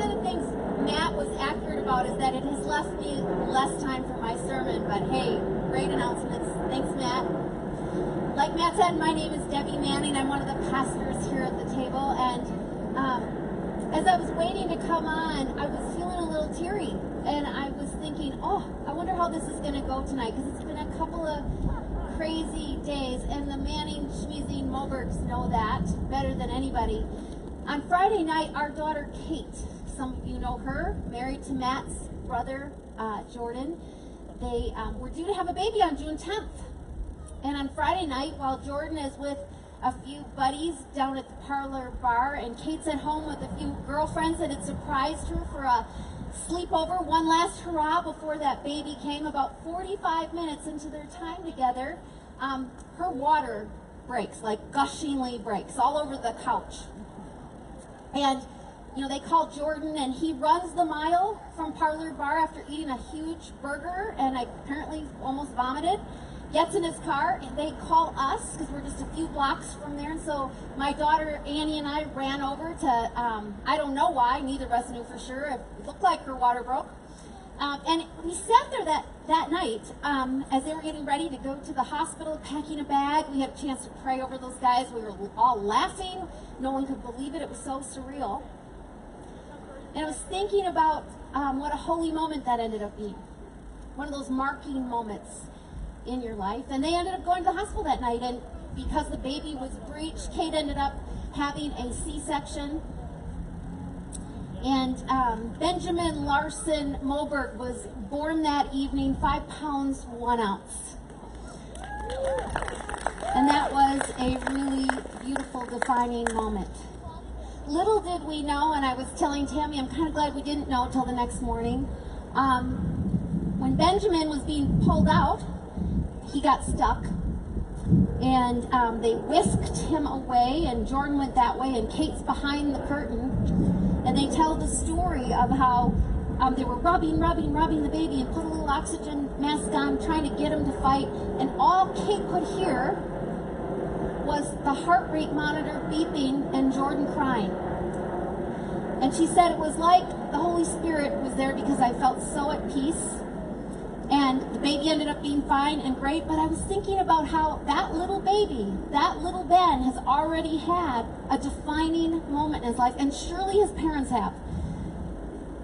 one of the things Matt was accurate about is that it has left me less time for my sermon. But hey, great announcements. Thanks, Matt. Like Matt said, my name is Debbie Manning. I'm one of the pastors here at the table. And um, as I was waiting to come on, I was feeling a little teary. And I was thinking, oh, I wonder how this is going to go tonight. Because it's been a couple of crazy days. And the Manning, Schmeezing, Mobergs know that better than anybody. On Friday night, our daughter Kate, some of you know her, married to Matt's brother, uh, Jordan. They um, were due to have a baby on June 10th. And on Friday night, while Jordan is with a few buddies down at the parlor bar, and Kate's at home with a few girlfriends that had surprised her for a sleepover, one last hurrah before that baby came, about 45 minutes into their time together, um, her water breaks, like gushingly breaks, all over the couch. And you know, they call Jordan and he runs the mile from Parlor Bar after eating a huge burger and I apparently almost vomited. Gets in his car, and they call us because we're just a few blocks from there. And so my daughter Annie and I ran over to, um, I don't know why, neither of us knew for sure. It looked like her water broke. Um, and we sat there that, that night um, as they were getting ready to go to the hospital, packing a bag. We had a chance to pray over those guys. We were all laughing. No one could believe it. It was so surreal. And I was thinking about um, what a holy moment that ended up being. One of those marking moments in your life. And they ended up going to the hospital that night. And because the baby was breached, Kate ended up having a C section. And um, Benjamin Larson Moberg was born that evening, five pounds, one ounce. And that was a really beautiful, defining moment. Little did we know, and I was telling Tammy, I'm kind of glad we didn't know until the next morning. Um, when Benjamin was being pulled out, he got stuck. And um, they whisked him away, and Jordan went that way, and Kate's behind the curtain. And they tell the story of how um, they were rubbing, rubbing, rubbing the baby and put a little oxygen mask on, trying to get him to fight. And all Kate could hear was the heart rate monitor beeping and Jordan crying. And she said it was like the Holy Spirit was there because I felt so at peace. And the baby ended up being fine and great, but I was thinking about how that little baby, that little Ben, has already had a defining moment in his life, and surely his parents have.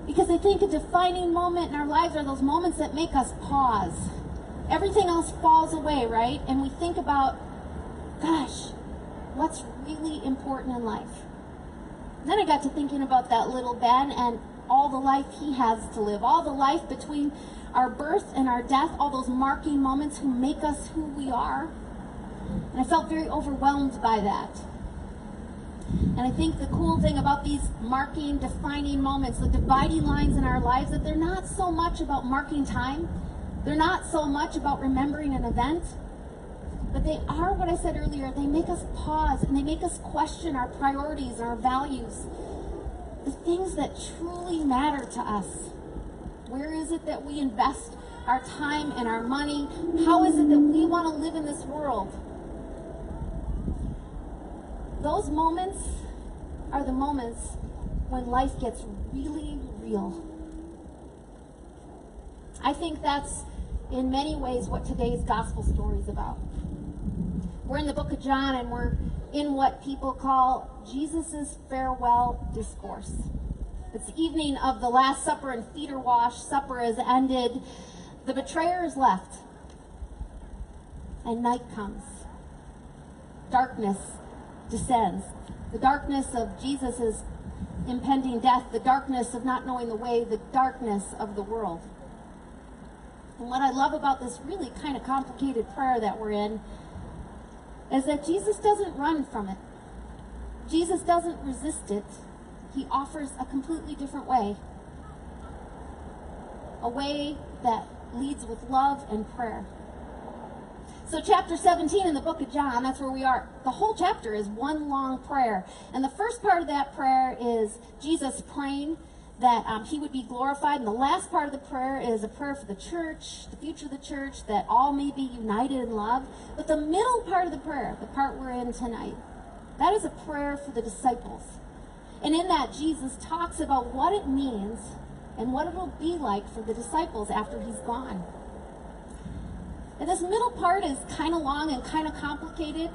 Because I think a defining moment in our lives are those moments that make us pause. Everything else falls away, right? And we think about gosh, what's really important in life? Then I got to thinking about that little Ben and all the life he has to live, all the life between our birth and our death, all those marking moments who make us who we are. And I felt very overwhelmed by that. And I think the cool thing about these marking, defining moments, the dividing lines in our lives, that they're not so much about marking time. They're not so much about remembering an event. But they are what I said earlier. They make us pause and they make us question our priorities our values. The things that truly matter to us. Where is it that we invest our time and our money? How is it that we want to live in this world? Those moments are the moments when life gets really real. I think that's in many ways what today's gospel story is about. We're in the book of John and we're in what people call Jesus' farewell discourse. It's the evening of the Last Supper and feet are washed. Supper has ended. The betrayer is left. And night comes. Darkness descends. The darkness of Jesus' impending death, the darkness of not knowing the way, the darkness of the world. And what I love about this really kind of complicated prayer that we're in is that Jesus doesn't run from it. Jesus doesn't resist it. He offers a completely different way. A way that leads with love and prayer. So, chapter 17 in the book of John, that's where we are. The whole chapter is one long prayer. And the first part of that prayer is Jesus praying that um, he would be glorified. And the last part of the prayer is a prayer for the church, the future of the church, that all may be united in love. But the middle part of the prayer, the part we're in tonight, that is a prayer for the disciples. And in that, Jesus talks about what it means and what it'll be like for the disciples after he's gone. And this middle part is kind of long and kind of complicated,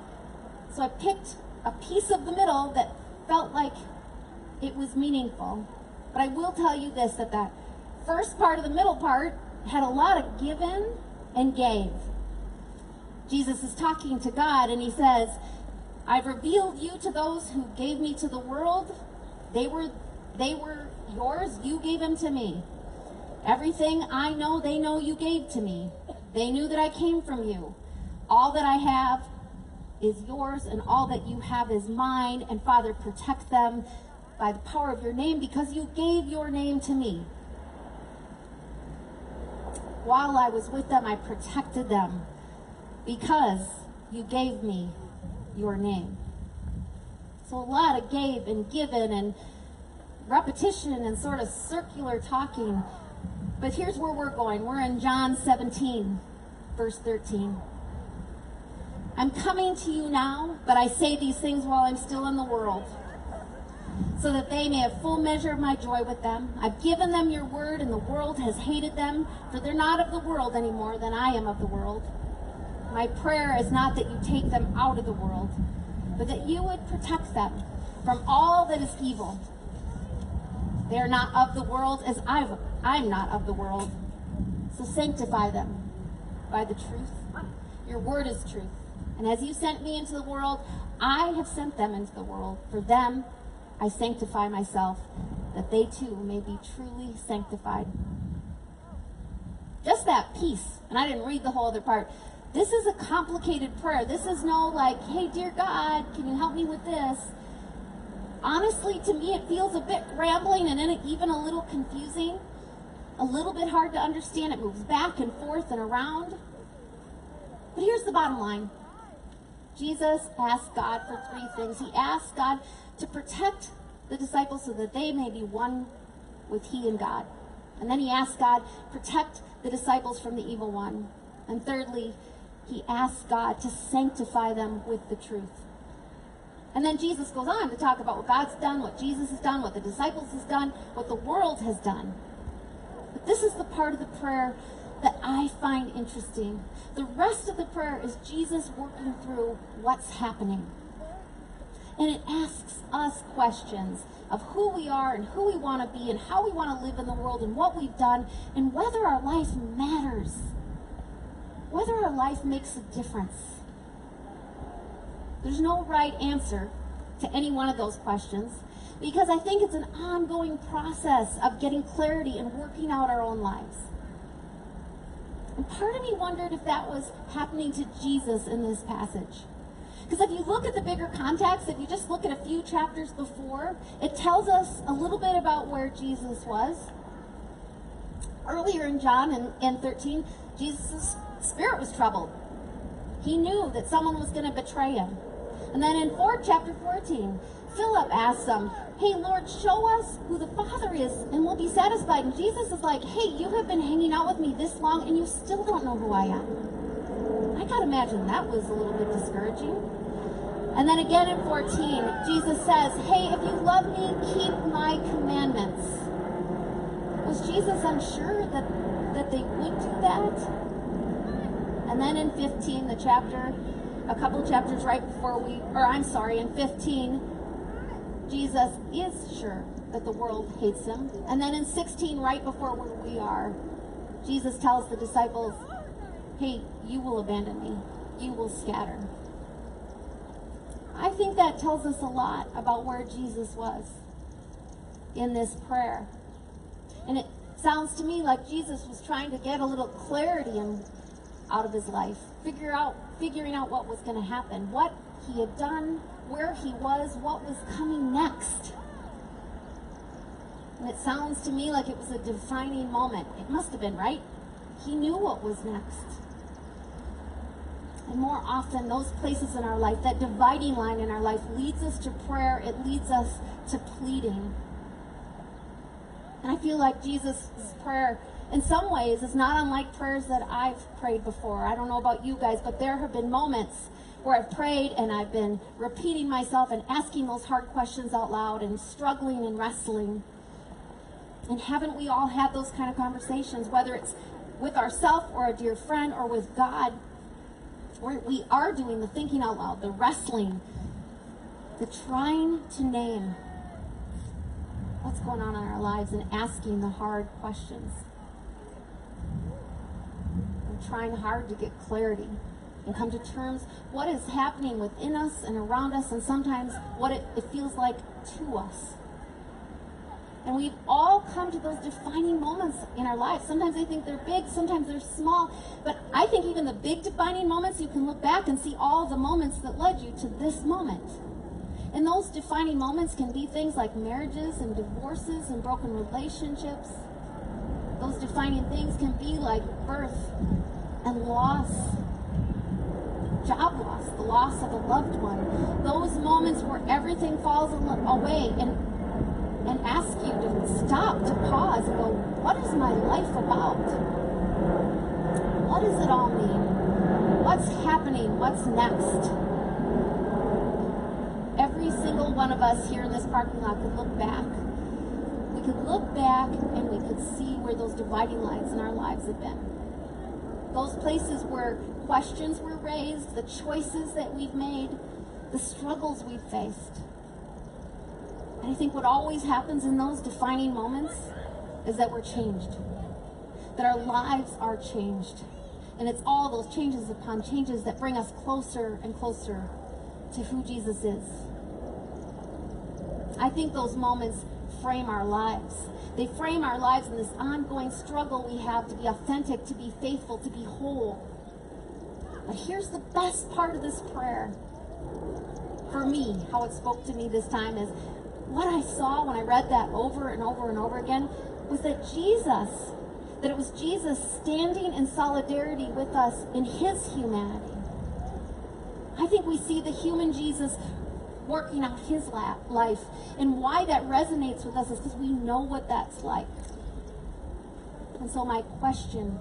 so I picked a piece of the middle that felt like it was meaningful. But I will tell you this that that first part of the middle part had a lot of given and gave. Jesus is talking to God and he says, I've revealed you to those who gave me to the world. They were they were yours, you gave them to me. Everything I know, they know you gave to me. They knew that I came from you. All that I have is yours, and all that you have is mine. And Father, protect them by the power of your name because you gave your name to me. While I was with them, I protected them because you gave me your name. So a lot of gave and given and repetition and sort of circular talking. But here's where we're going. We're in John 17, verse 13. I'm coming to you now, but I say these things while I'm still in the world, so that they may have full measure of my joy with them. I've given them your word, and the world has hated them, for they're not of the world any more than I am of the world. My prayer is not that you take them out of the world, but that you would protect them from all that is evil. They are not of the world as i I'm not of the world. So sanctify them by the truth. Your word is truth. And as you sent me into the world, I have sent them into the world. For them, I sanctify myself, that they too may be truly sanctified. Just that piece, and I didn't read the whole other part. This is a complicated prayer. This is no like, hey, dear God, can you help me with this? honestly, to me, it feels a bit rambling and even a little confusing, a little bit hard to understand. It moves back and forth and around. But here's the bottom line Jesus asked God for three things. He asked God to protect the disciples so that they may be one with He and God. And then he asked God, protect the disciples from the evil one. And thirdly, he asked God to sanctify them with the truth. And then Jesus goes on to talk about what God's done, what Jesus has done, what the disciples has done, what the world has done. But this is the part of the prayer that I find interesting. The rest of the prayer is Jesus working through what's happening. And it asks us questions of who we are and who we want to be and how we want to live in the world and what we've done and whether our life matters. Whether our life makes a difference. There's no right answer to any one of those questions because I think it's an ongoing process of getting clarity and working out our own lives. And part of me wondered if that was happening to Jesus in this passage. Because if you look at the bigger context, if you just look at a few chapters before, it tells us a little bit about where Jesus was. Earlier in John in, in 13, Jesus' spirit was troubled. He knew that someone was going to betray him. And then in 4, chapter 14, Philip asks him, Hey, Lord, show us who the Father is, and we'll be satisfied. And Jesus is like, Hey, you have been hanging out with me this long, and you still don't know who I am. I gotta imagine that was a little bit discouraging. And then again in 14, Jesus says, Hey, if you love me, keep my commandments. Was Jesus unsure that, that they would do that? And then in 15, the chapter, a couple chapters right before we, or I'm sorry, in 15, Jesus is sure that the world hates him. And then in 16, right before where we are, Jesus tells the disciples, hey, you will abandon me. You will scatter. Think that tells us a lot about where Jesus was in this prayer. And it sounds to me like Jesus was trying to get a little clarity in, out of his life, figure out figuring out what was going to happen, what he had done, where he was, what was coming next. And it sounds to me like it was a defining moment. It must have been, right? He knew what was next. More often, those places in our life, that dividing line in our life, leads us to prayer, it leads us to pleading. And I feel like Jesus' prayer in some ways is not unlike prayers that I've prayed before. I don't know about you guys, but there have been moments where I've prayed and I've been repeating myself and asking those hard questions out loud and struggling and wrestling. And haven't we all had those kind of conversations, whether it's with ourselves or a dear friend or with God? Where we are doing the thinking out loud, the wrestling, the trying to name what's going on in our lives and asking the hard questions. And trying hard to get clarity and come to terms what is happening within us and around us and sometimes what it, it feels like to us. And we've all come to those defining moments in our lives. Sometimes I think they're big, sometimes they're small. But I think even the big defining moments, you can look back and see all the moments that led you to this moment. And those defining moments can be things like marriages and divorces and broken relationships. Those defining things can be like birth and loss, job loss, the loss of a loved one. Those moments where everything falls away and and ask you to stop, to pause and go, what is my life about? What does it all mean? What's happening? What's next? Every single one of us here in this parking lot could look back. We could look back and we could see where those dividing lines in our lives have been. Those places where questions were raised, the choices that we've made, the struggles we've faced. And I think what always happens in those defining moments is that we're changed, that our lives are changed. And it's all those changes upon changes that bring us closer and closer to who Jesus is. I think those moments frame our lives. They frame our lives in this ongoing struggle we have to be authentic, to be faithful, to be whole. But here's the best part of this prayer. For me, how it spoke to me this time is what I saw when I read that over and over and over again was that Jesus, that it was Jesus standing in solidarity with us in his humanity. I think we see the human Jesus working out his life. And why that resonates with us is because we know what that's like. And so, my question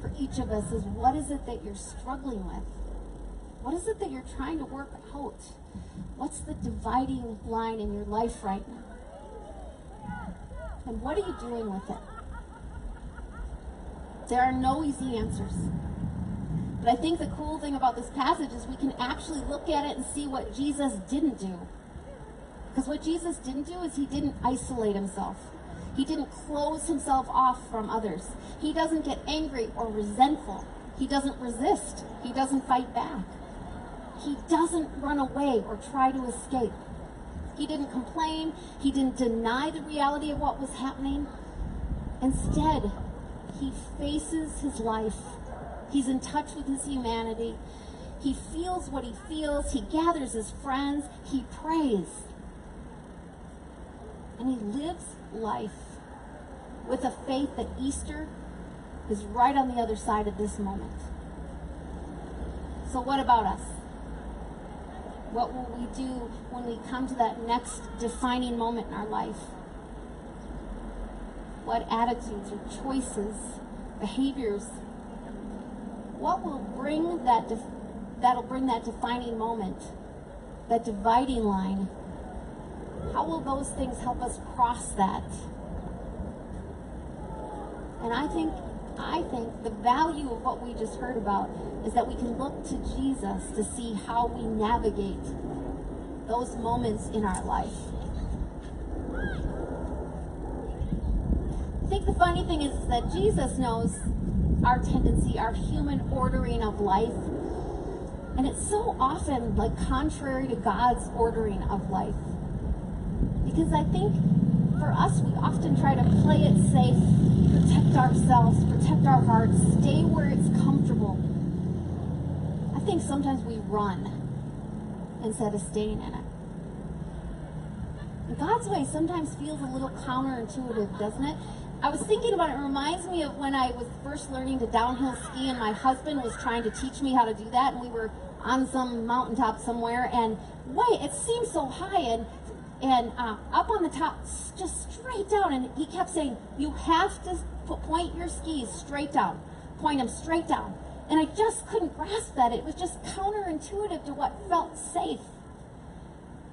for each of us is what is it that you're struggling with? What is it that you're trying to work out? What's the dividing line in your life right now? And what are you doing with it? There are no easy answers. But I think the cool thing about this passage is we can actually look at it and see what Jesus didn't do. Because what Jesus didn't do is he didn't isolate himself. He didn't close himself off from others. He doesn't get angry or resentful. He doesn't resist. He doesn't fight back. He doesn't run away or try to escape. He didn't complain. He didn't deny the reality of what was happening. Instead, he faces his life. He's in touch with his humanity. He feels what he feels. He gathers his friends. He prays. And he lives life with a faith that Easter is right on the other side of this moment. So, what about us? What will we do when we come to that next defining moment in our life? What attitudes or choices, behaviors, what will bring that that'll bring that defining moment, that dividing line? How will those things help us cross that? And I think I think the value of what we just heard about is that we can look to Jesus to see how we navigate those moments in our life. I think the funny thing is that Jesus knows our tendency, our human ordering of life. And it's so often like contrary to God's ordering of life. Because I think for us, we often try to play it safe, protect ourselves, protect our hearts, stay where it's comfortable. I think sometimes we run instead of staying in it. God's way sometimes feels a little counterintuitive, doesn't it? I was thinking about it. It reminds me of when I was first learning to downhill ski, and my husband was trying to teach me how to do that, and we were on some mountaintop somewhere, and wait, it seemed so high, and and uh, up on the top, just straight down. And he kept saying, You have to point your skis straight down, point them straight down. And I just couldn't grasp that. It was just counterintuitive to what felt safe.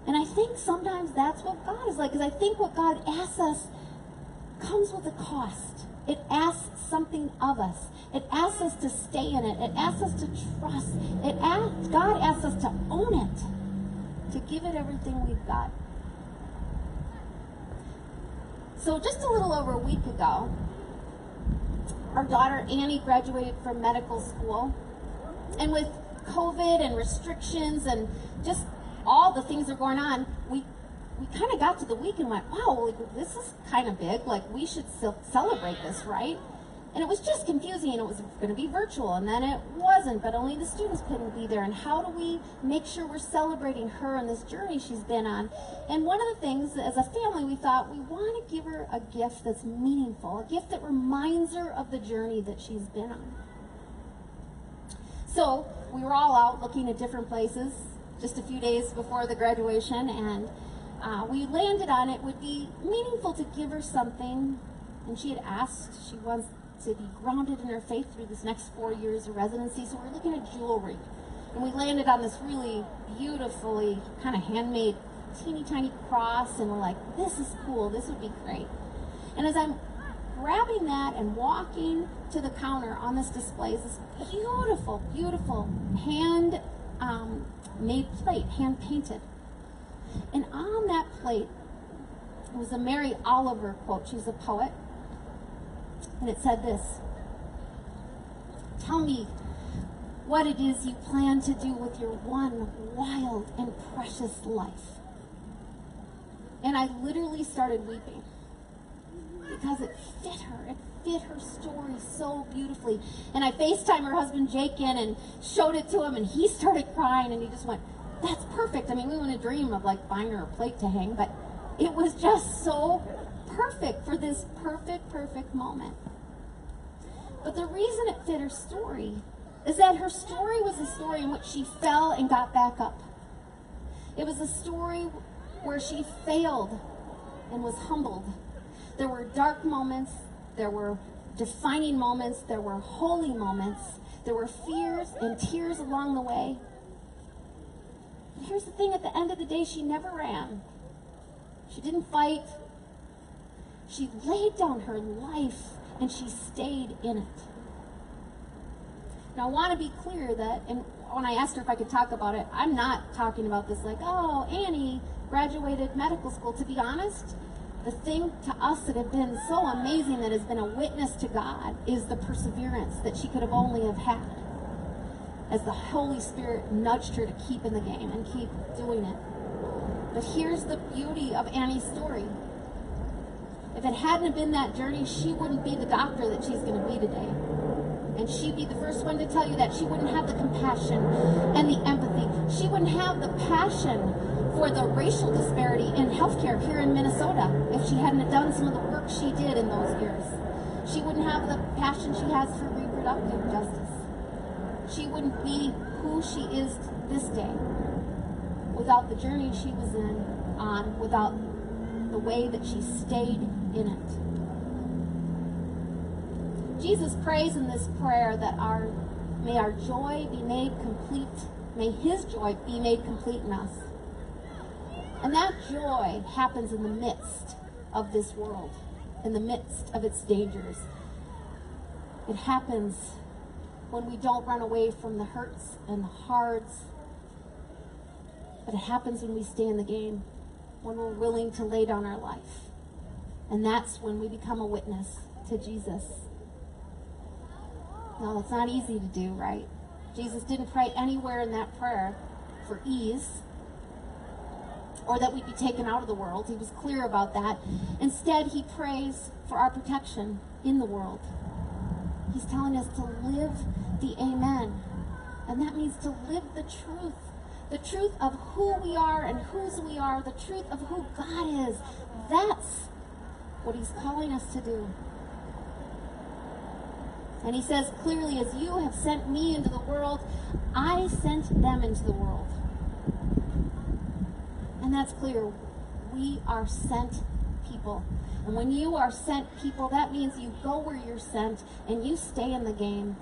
And I think sometimes that's what God is like, because I think what God asks us comes with a cost. It asks something of us. It asks us to stay in it. It asks us to trust. It asks, God asks us to own it, to give it everything we've got. So just a little over a week ago, our daughter Annie graduated from medical school. And with COVID and restrictions and just all the things that are going on, we we kind of got to the week and went, wow, like, this is kind of big. Like, we should celebrate this, right? And it was just confusing, and it was going to be virtual, and then it wasn't, but only the students couldn't be there. And how do we make sure we're celebrating her and this journey she's been on? And one of the things, as a family, we thought we want to give her a gift that's meaningful, a gift that reminds her of the journey that she's been on. So we were all out looking at different places just a few days before the graduation, and uh, we landed on it would be meaningful to give her something. And she had asked, she wants to be grounded in her faith through this next four years of residency. So we're looking at jewelry. And we landed on this really beautifully kind of handmade teeny tiny cross. And we're like, this is cool. This would be great. And as I'm grabbing that and walking to the counter on this display is this beautiful, beautiful hand um, made plate, hand painted. And on that plate was a Mary Oliver quote. She's a poet. And it said this Tell me what it is you plan to do with your one wild and precious life. And I literally started weeping because it fit her. It fit her story so beautifully. And I FaceTime her husband Jake in and showed it to him, and he started crying, and he just went, That's perfect. I mean, we wouldn't dream of like buying her a plate to hang, but it was just so perfect for this perfect, perfect moment. But the reason it fit her story is that her story was a story in which she fell and got back up. It was a story where she failed and was humbled. There were dark moments, there were defining moments, there were holy moments, there were fears and tears along the way. And here's the thing at the end of the day, she never ran. She didn't fight. She laid down her life and she stayed in it. Now, I want to be clear that, and when I asked her if I could talk about it, I'm not talking about this like, oh, Annie graduated medical school. To be honest, the thing to us that has been so amazing that has been a witness to God is the perseverance that she could have only have had as the Holy Spirit nudged her to keep in the game and keep doing it. But here's the beauty of Annie's story. If it hadn't been that journey, she wouldn't be the doctor that she's going to be today. And she'd be the first one to tell you that she wouldn't have the compassion and the empathy. She wouldn't have the passion for the racial disparity in healthcare here in Minnesota if she hadn't done some of the work she did in those years. She wouldn't have the passion she has for reproductive justice. She wouldn't be who she is this day without the journey she was in on, without the way that she stayed in it. Jesus prays in this prayer that our may our joy be made complete, may his joy be made complete in us. And that joy happens in the midst of this world, in the midst of its dangers. It happens when we don't run away from the hurts and the hards, but it happens when we stay in the game, when we're willing to lay down our life. And that's when we become a witness to Jesus. Now, it's not easy to do, right? Jesus didn't pray anywhere in that prayer for ease or that we'd be taken out of the world. He was clear about that. Instead, he prays for our protection in the world. He's telling us to live the amen. And that means to live the truth. The truth of who we are and whose we are, the truth of who God is. That's what he's calling us to do. And he says clearly, as you have sent me into the world, I sent them into the world. And that's clear. We are sent people. And when you are sent people, that means you go where you're sent and you stay in the game.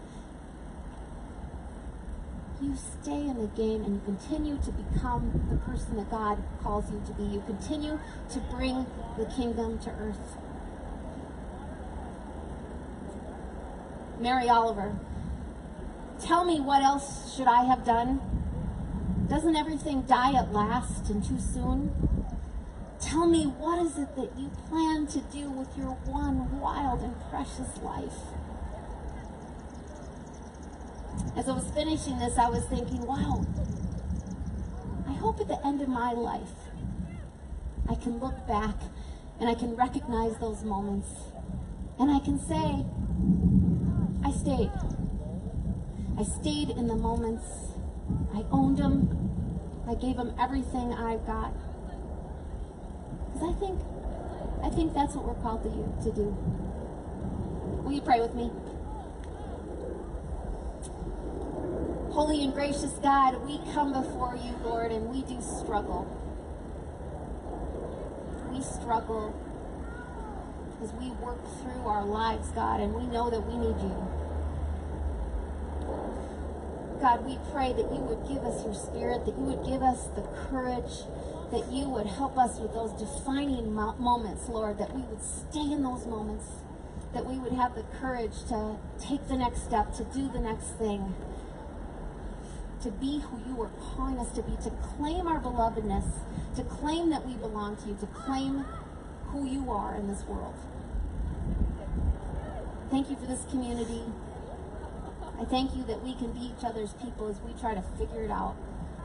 You stay in the game and you continue to become the person that God calls you to be. You continue to bring the kingdom to earth. Mary Oliver, tell me what else should I have done? Doesn't everything die at last and too soon? Tell me what is it that you plan to do with your one wild and precious life? As I was finishing this, I was thinking, wow, I hope at the end of my life, I can look back and I can recognize those moments. And I can say, I stayed. I stayed in the moments. I owned them. I gave them everything I've got. Because I think, I think that's what we're called to, to do. Will you pray with me? Holy and gracious God, we come before you, Lord, and we do struggle. We struggle as we work through our lives, God, and we know that we need you. God, we pray that you would give us your spirit, that you would give us the courage, that you would help us with those defining mo- moments, Lord, that we would stay in those moments, that we would have the courage to take the next step, to do the next thing to be who you are calling us to be, to claim our belovedness, to claim that we belong to you, to claim who you are in this world. Thank you for this community. I thank you that we can be each other's people as we try to figure it out,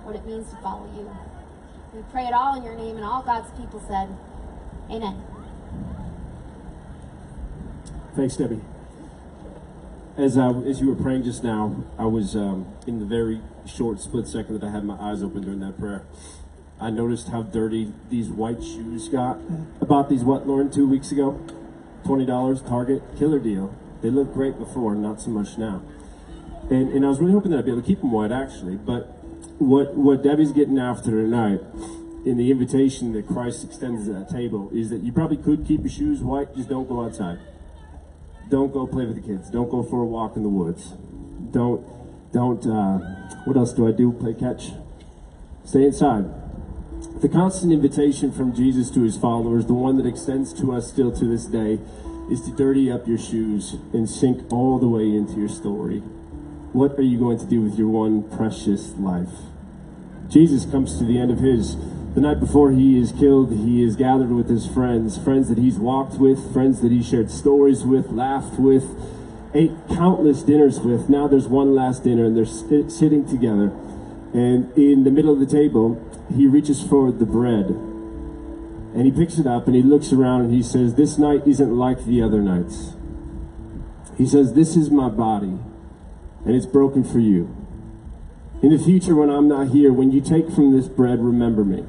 what it means to follow you. We pray it all in your name, and all God's people said, Amen. Thanks, Debbie. As I, as you were praying just now, I was um, in the very short split second that I had my eyes open during that prayer. I noticed how dirty these white shoes got. I bought these what, Lauren, two weeks ago? Twenty dollars, Target, killer deal. They looked great before, not so much now. And, and I was really hoping that I'd be able to keep them white, actually. But what what Debbie's getting after tonight, in the invitation that Christ extends at that table, is that you probably could keep your shoes white, just don't go outside. Don't go play with the kids. Don't go for a walk in the woods. Don't don't. Uh, what else do I do? Play catch. Stay inside. The constant invitation from Jesus to his followers, the one that extends to us still to this day, is to dirty up your shoes and sink all the way into your story. What are you going to do with your one precious life? Jesus comes to the end of his. The night before he is killed, he is gathered with his friends, friends that he's walked with, friends that he shared stories with, laughed with, ate countless dinners with. Now there's one last dinner, and they're sitting together. And in the middle of the table, he reaches for the bread. And he picks it up and he looks around and he says, This night isn't like the other nights. He says, This is my body, and it's broken for you. In the future, when I'm not here, when you take from this bread, remember me.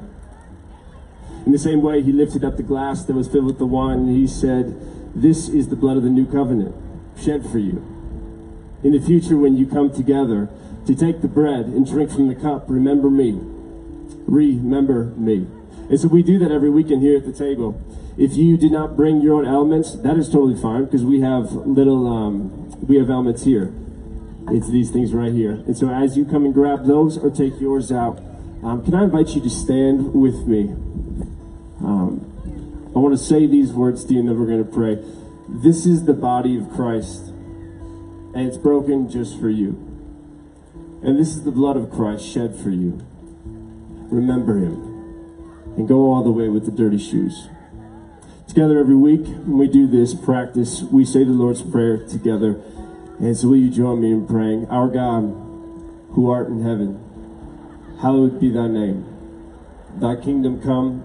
In the same way, he lifted up the glass that was filled with the wine and he said, This is the blood of the new covenant, shed for you. In the future, when you come together to take the bread and drink from the cup, remember me. Remember me. And so we do that every weekend here at the table. If you did not bring your own elements, that is totally fine because we have little, um, we have elements here. It's these things right here. And so as you come and grab those or take yours out, um, can I invite you to stand with me? Um, I want to say these words to you and then we're going to pray. This is the body of Christ, and it's broken just for you. And this is the blood of Christ shed for you. Remember him and go all the way with the dirty shoes. Together every week, when we do this practice, we say the Lord's Prayer together. And so will you join me in praying? Our God, who art in heaven, hallowed be thy name. Thy kingdom come,